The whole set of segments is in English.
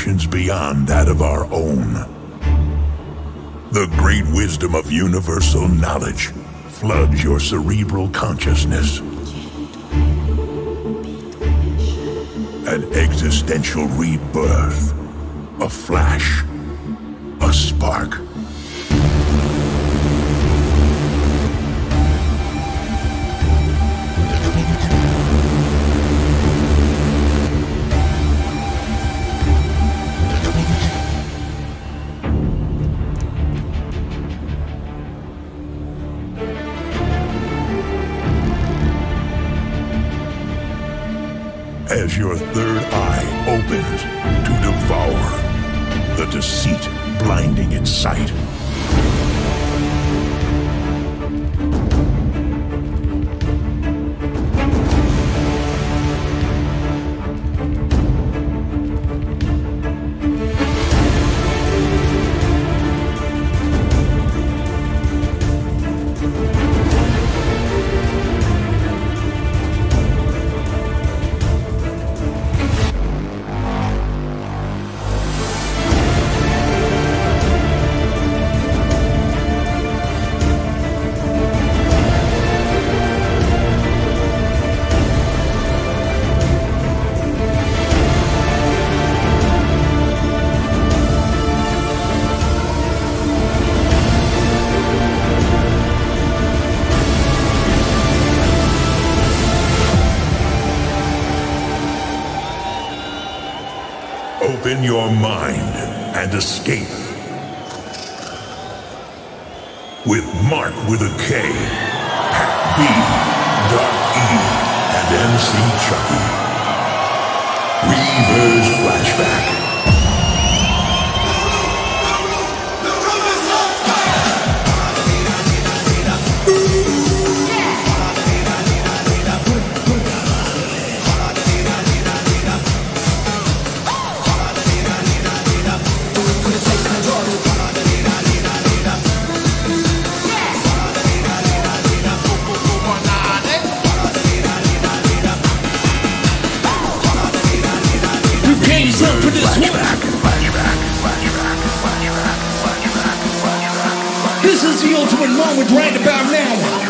dimensions beyond that of our own, the great wisdom of universal knowledge floods your cerebral consciousness. An existential rebirth, a flash, a spark. in sight. Open your mind and escape. With Mark with a K, Pat B, Dark E, and MC Chucky. Reverse Flashback. One. This is the ultimate moment right about now.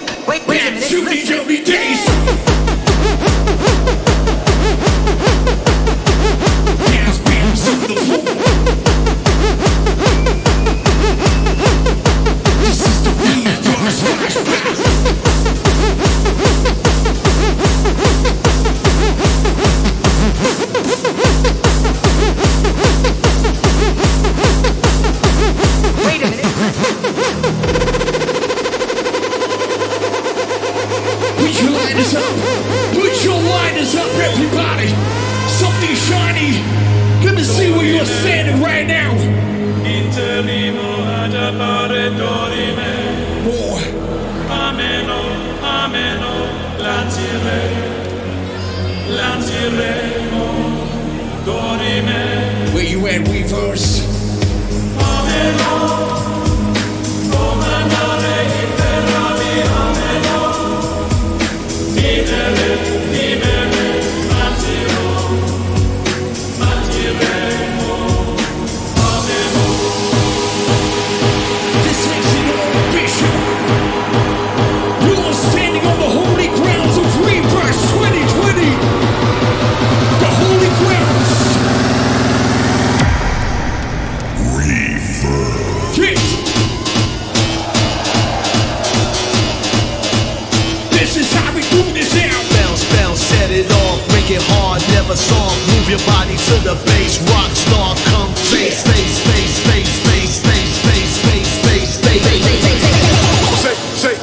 wake, wake, wait a minute. Shoot me, kill me,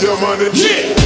your money. Yeah.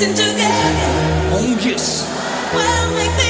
dancing together. Oh, yes.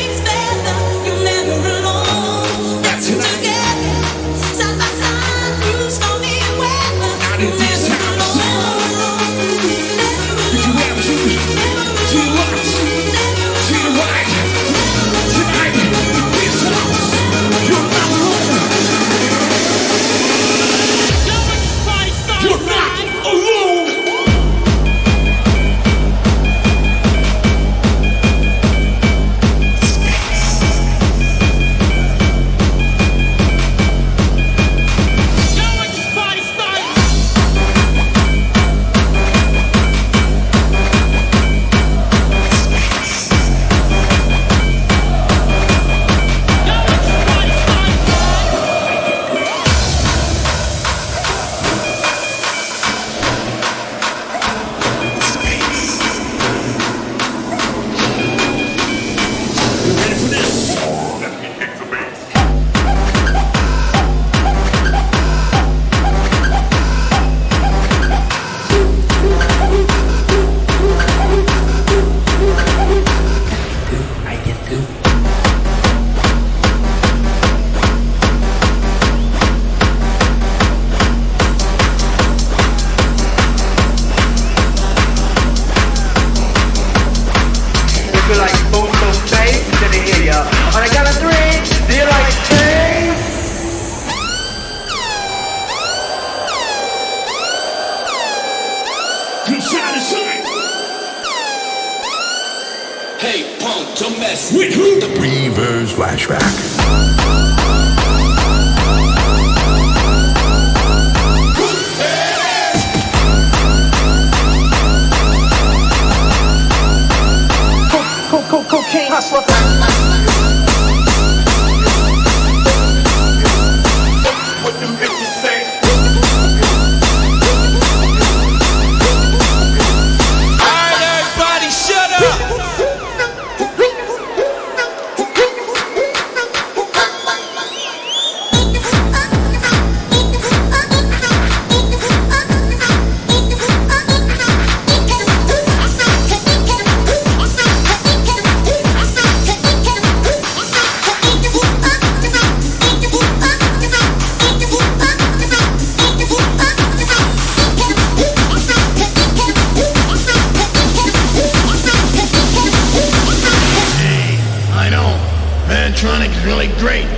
really great,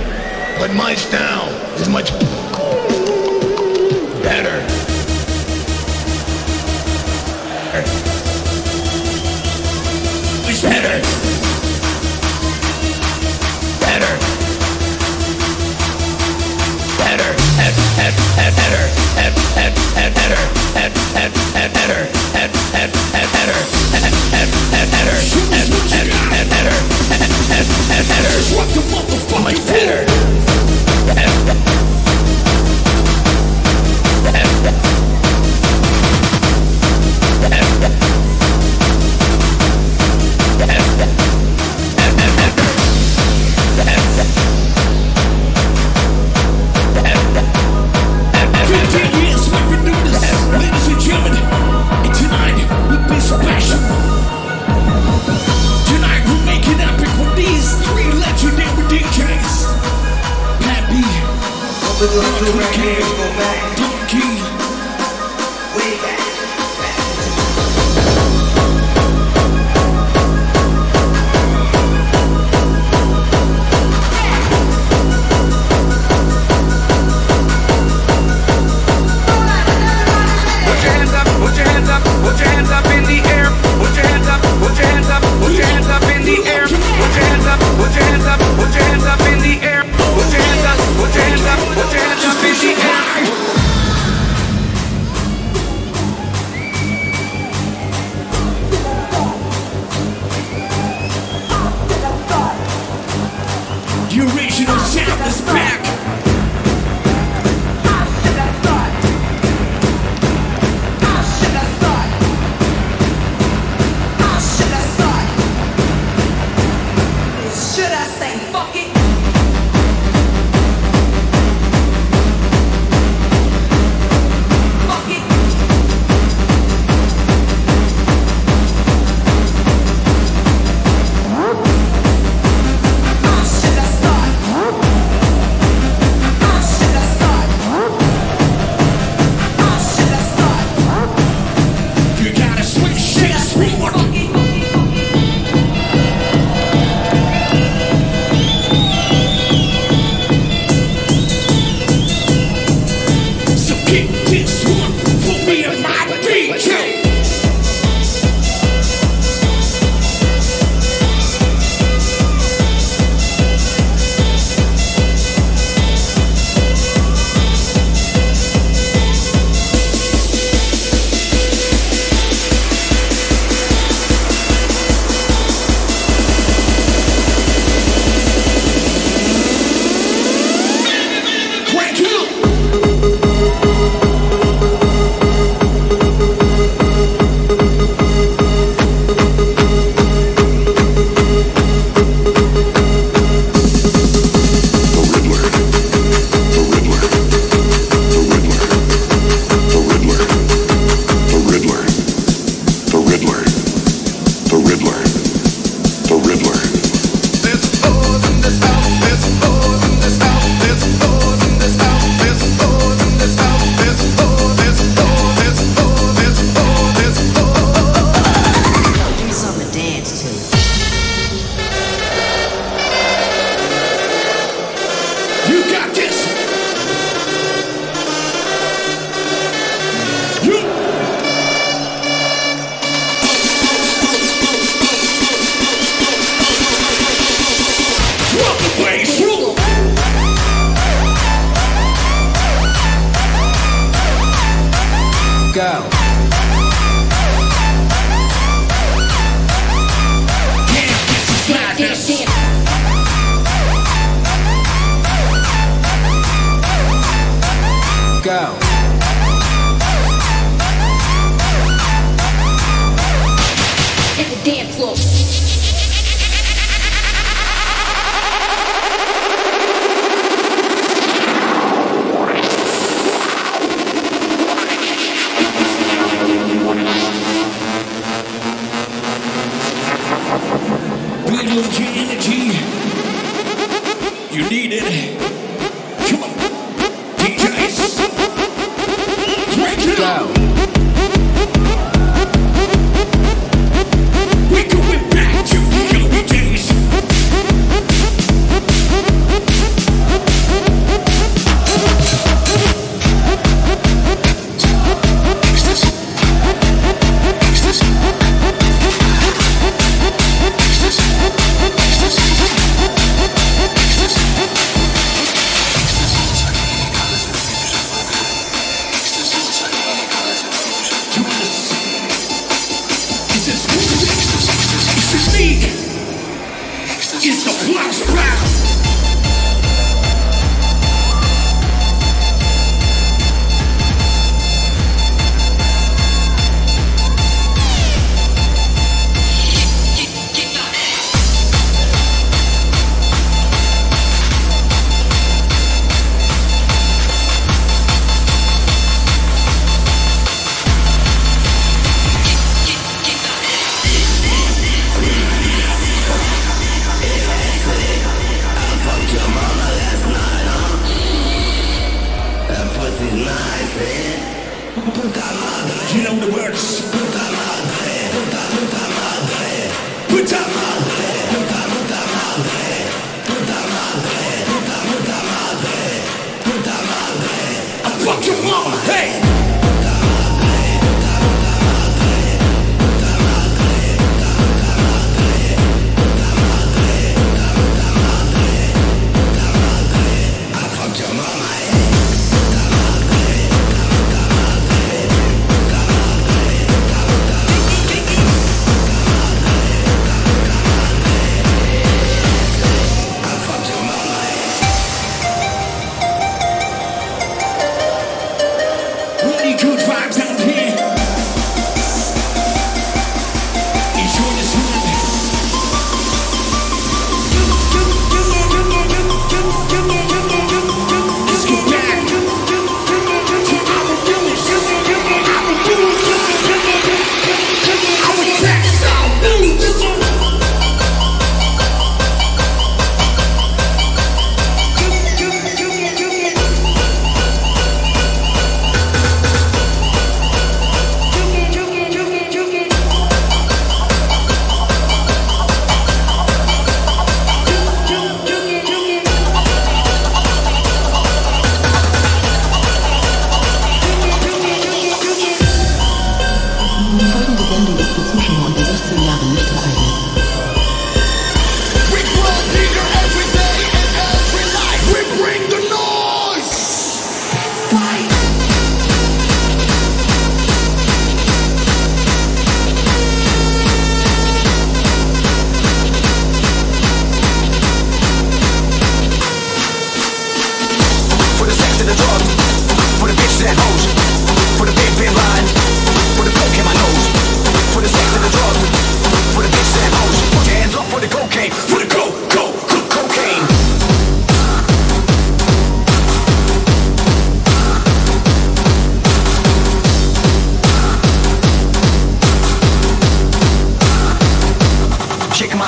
but my style is much better. Much better. Better. Better. Better. Better. Better. Better. Better. What the your hands up, put your hands up.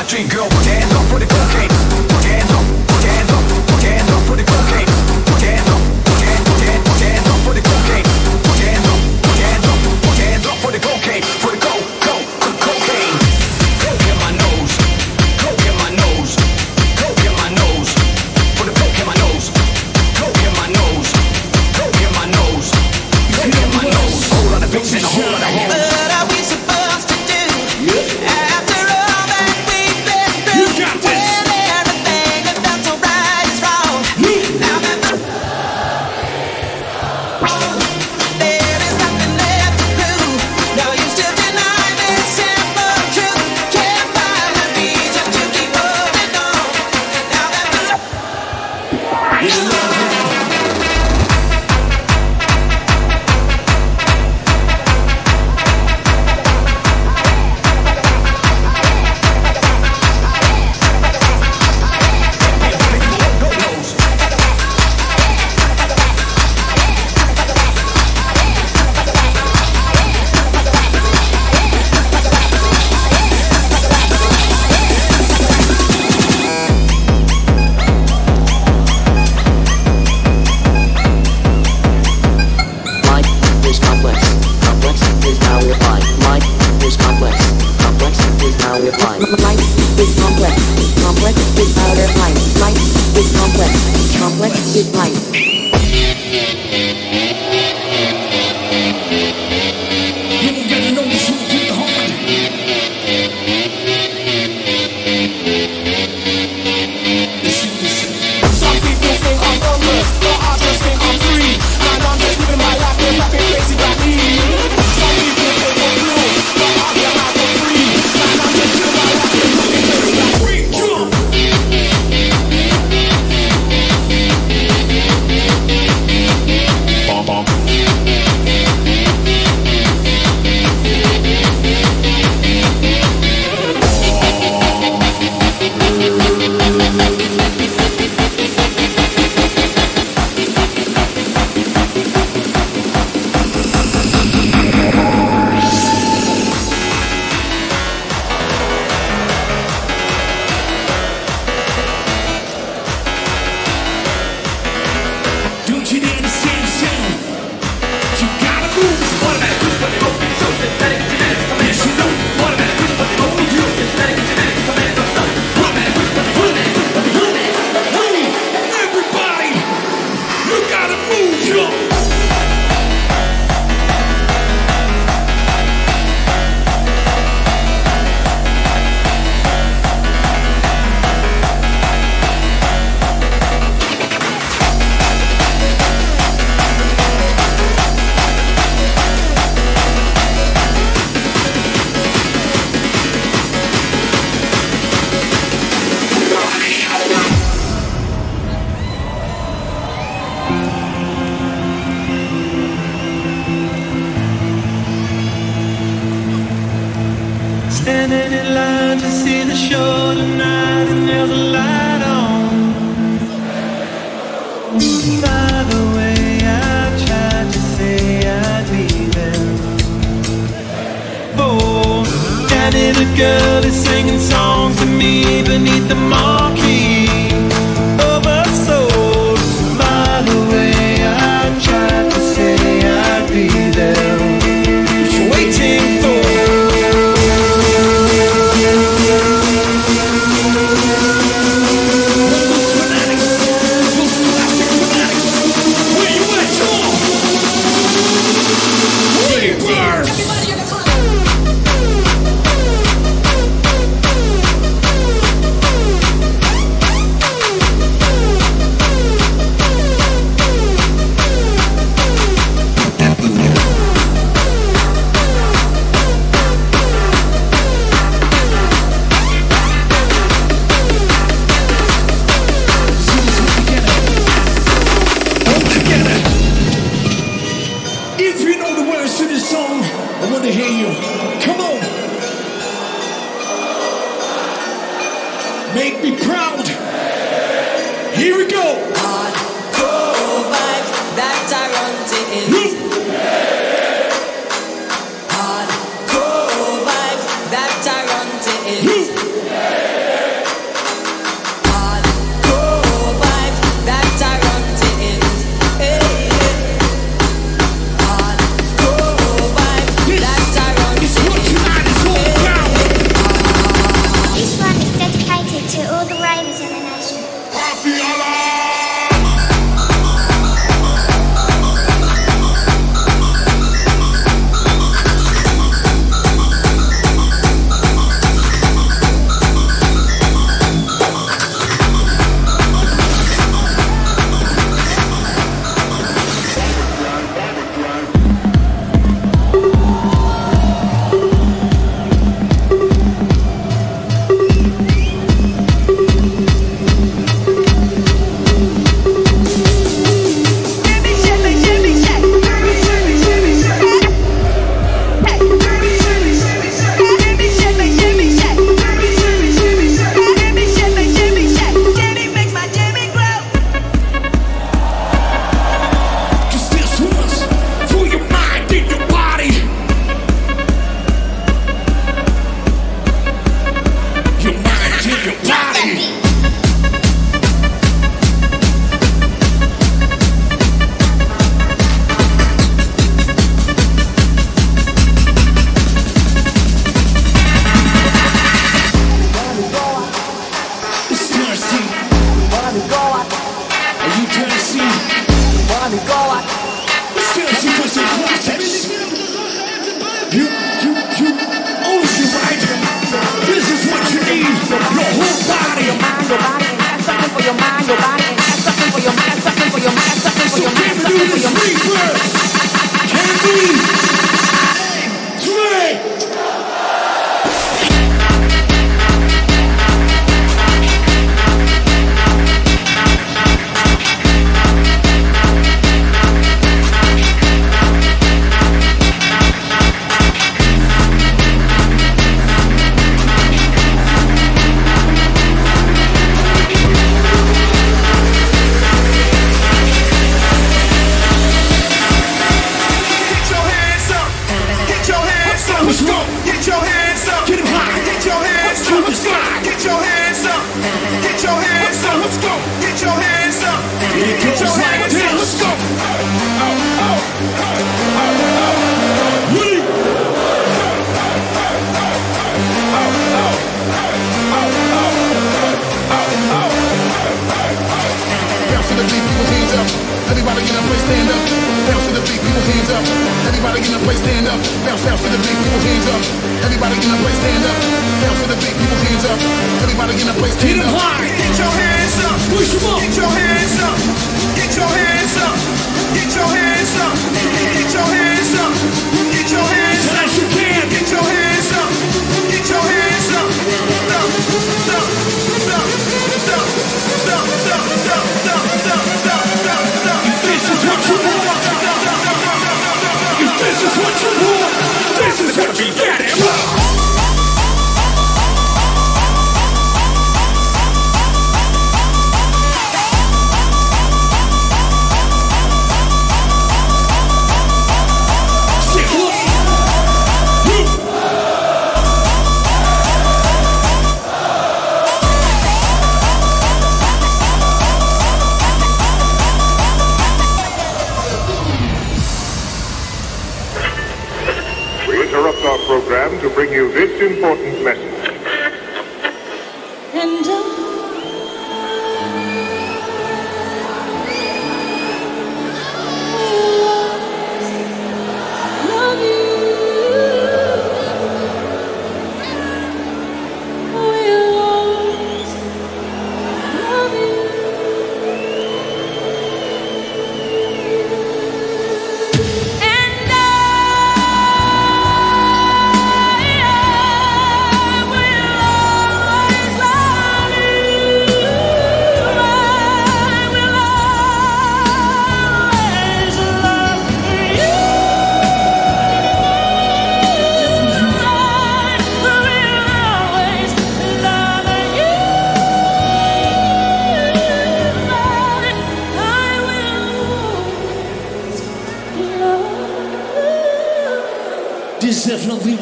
My tree, girl, put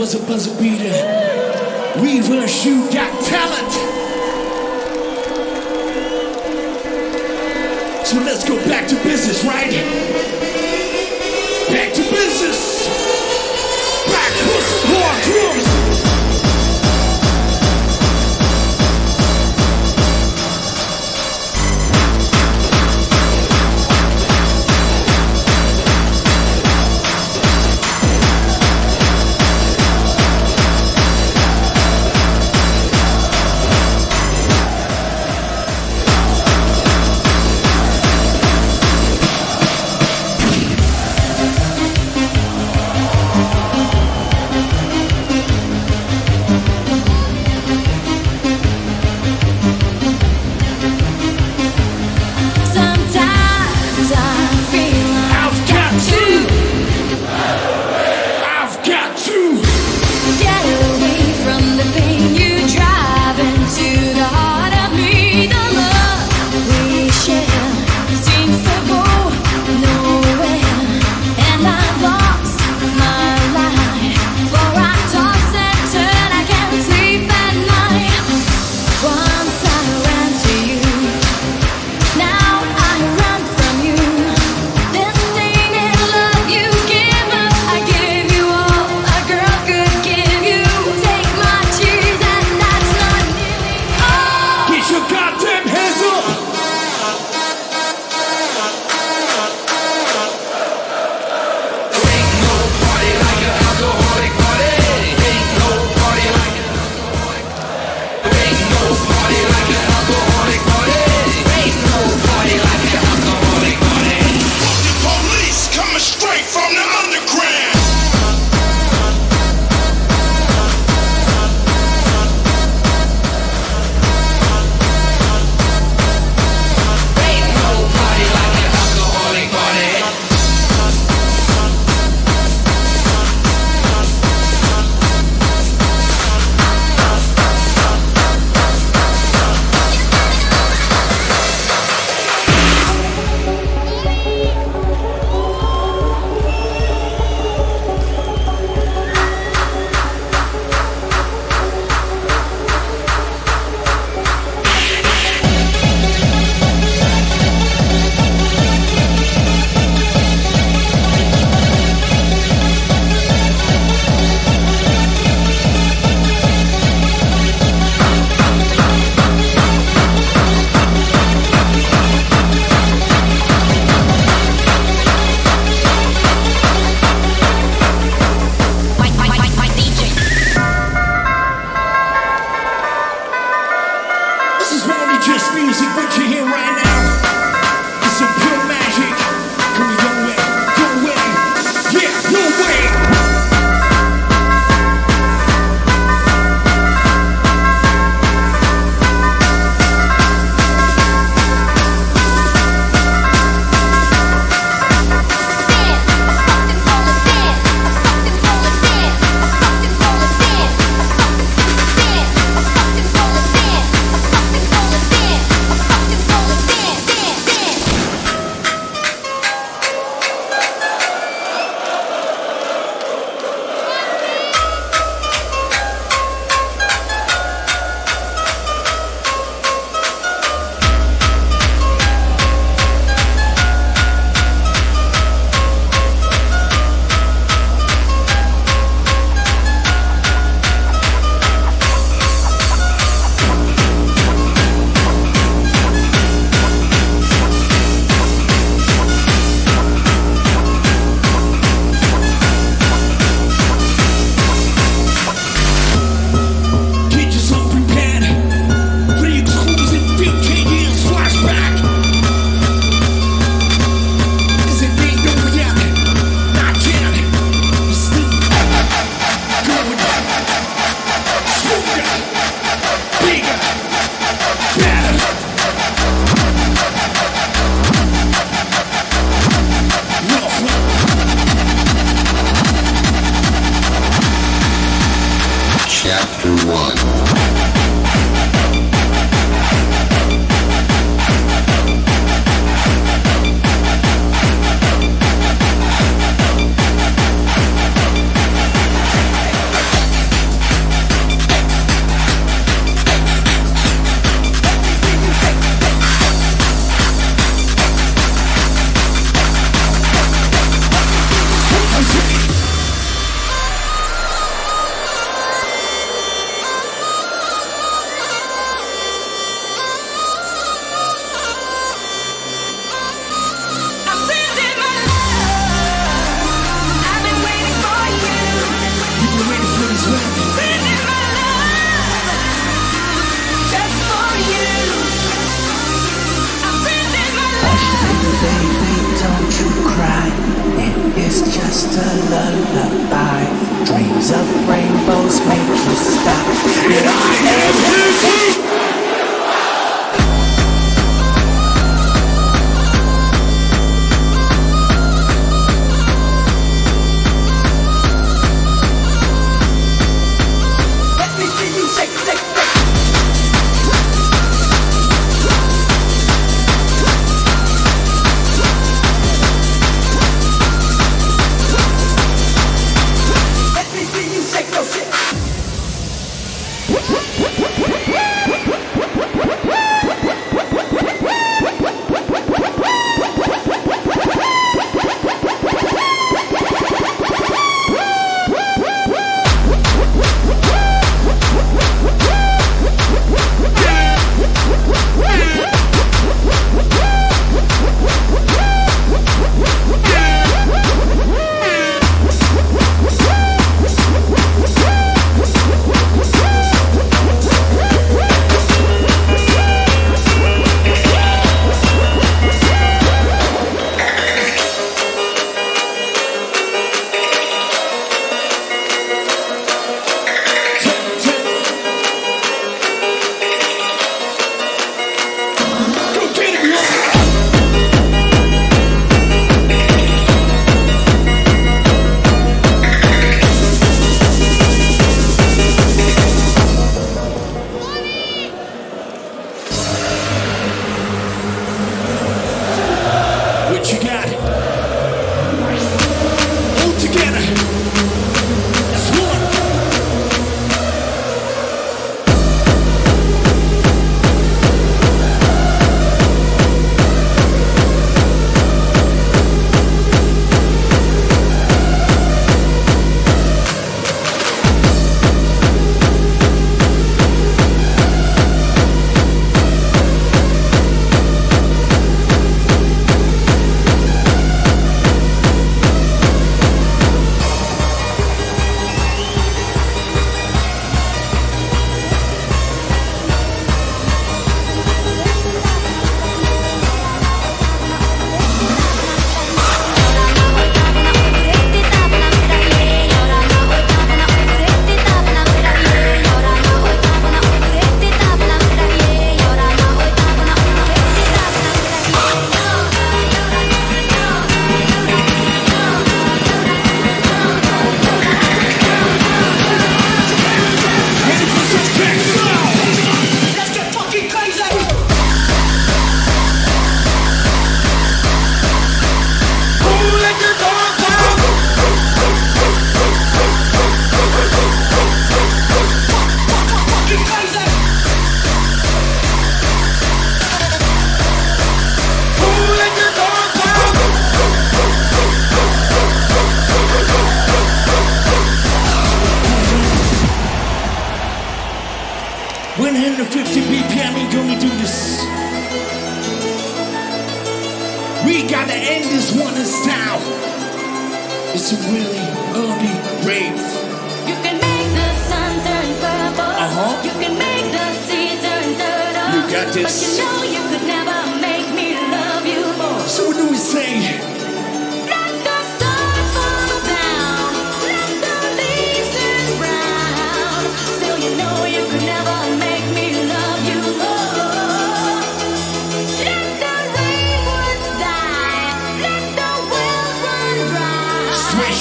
was a buzzer beater. Reverse, you got talent. It's just a lullaby, dreams of rainbow.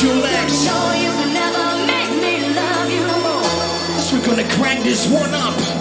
your legs. you can never make me love you more. So we're gonna crank this one up.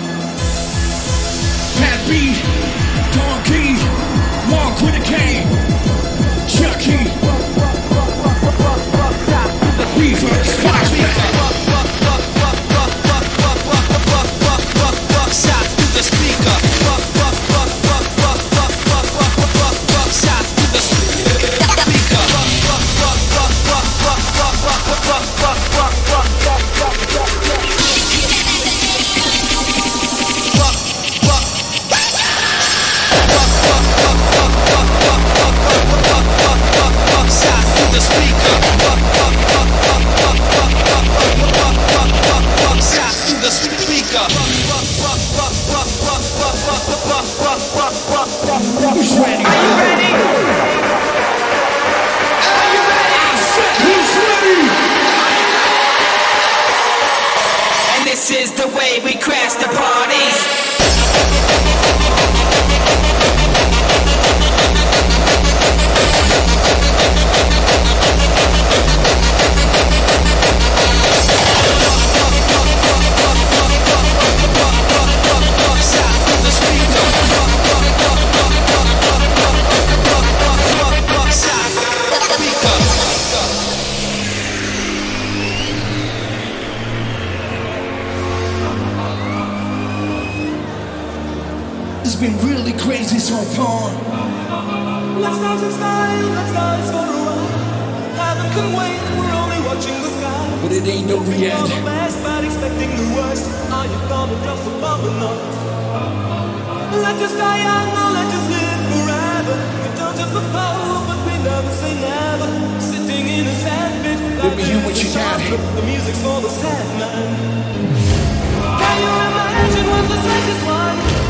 Crazy so far. Let's dance in style, let's dance for a while. Heaven can wait, we're only watching the sky. But it ain't over yet. the best, but expecting the worst. Are you drop the bomb or not? Let us die young or let us live forever. We don't have the power, but we never say never. Sitting in a sandpit, Let me hear what you got. The music's for the sad man. Can you imagine when the sweat is won?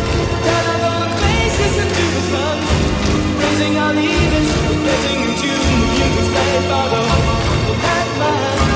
Raising our leaders, getting in tune. The music's played by the the.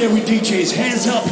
Legendary DJs. Hands up,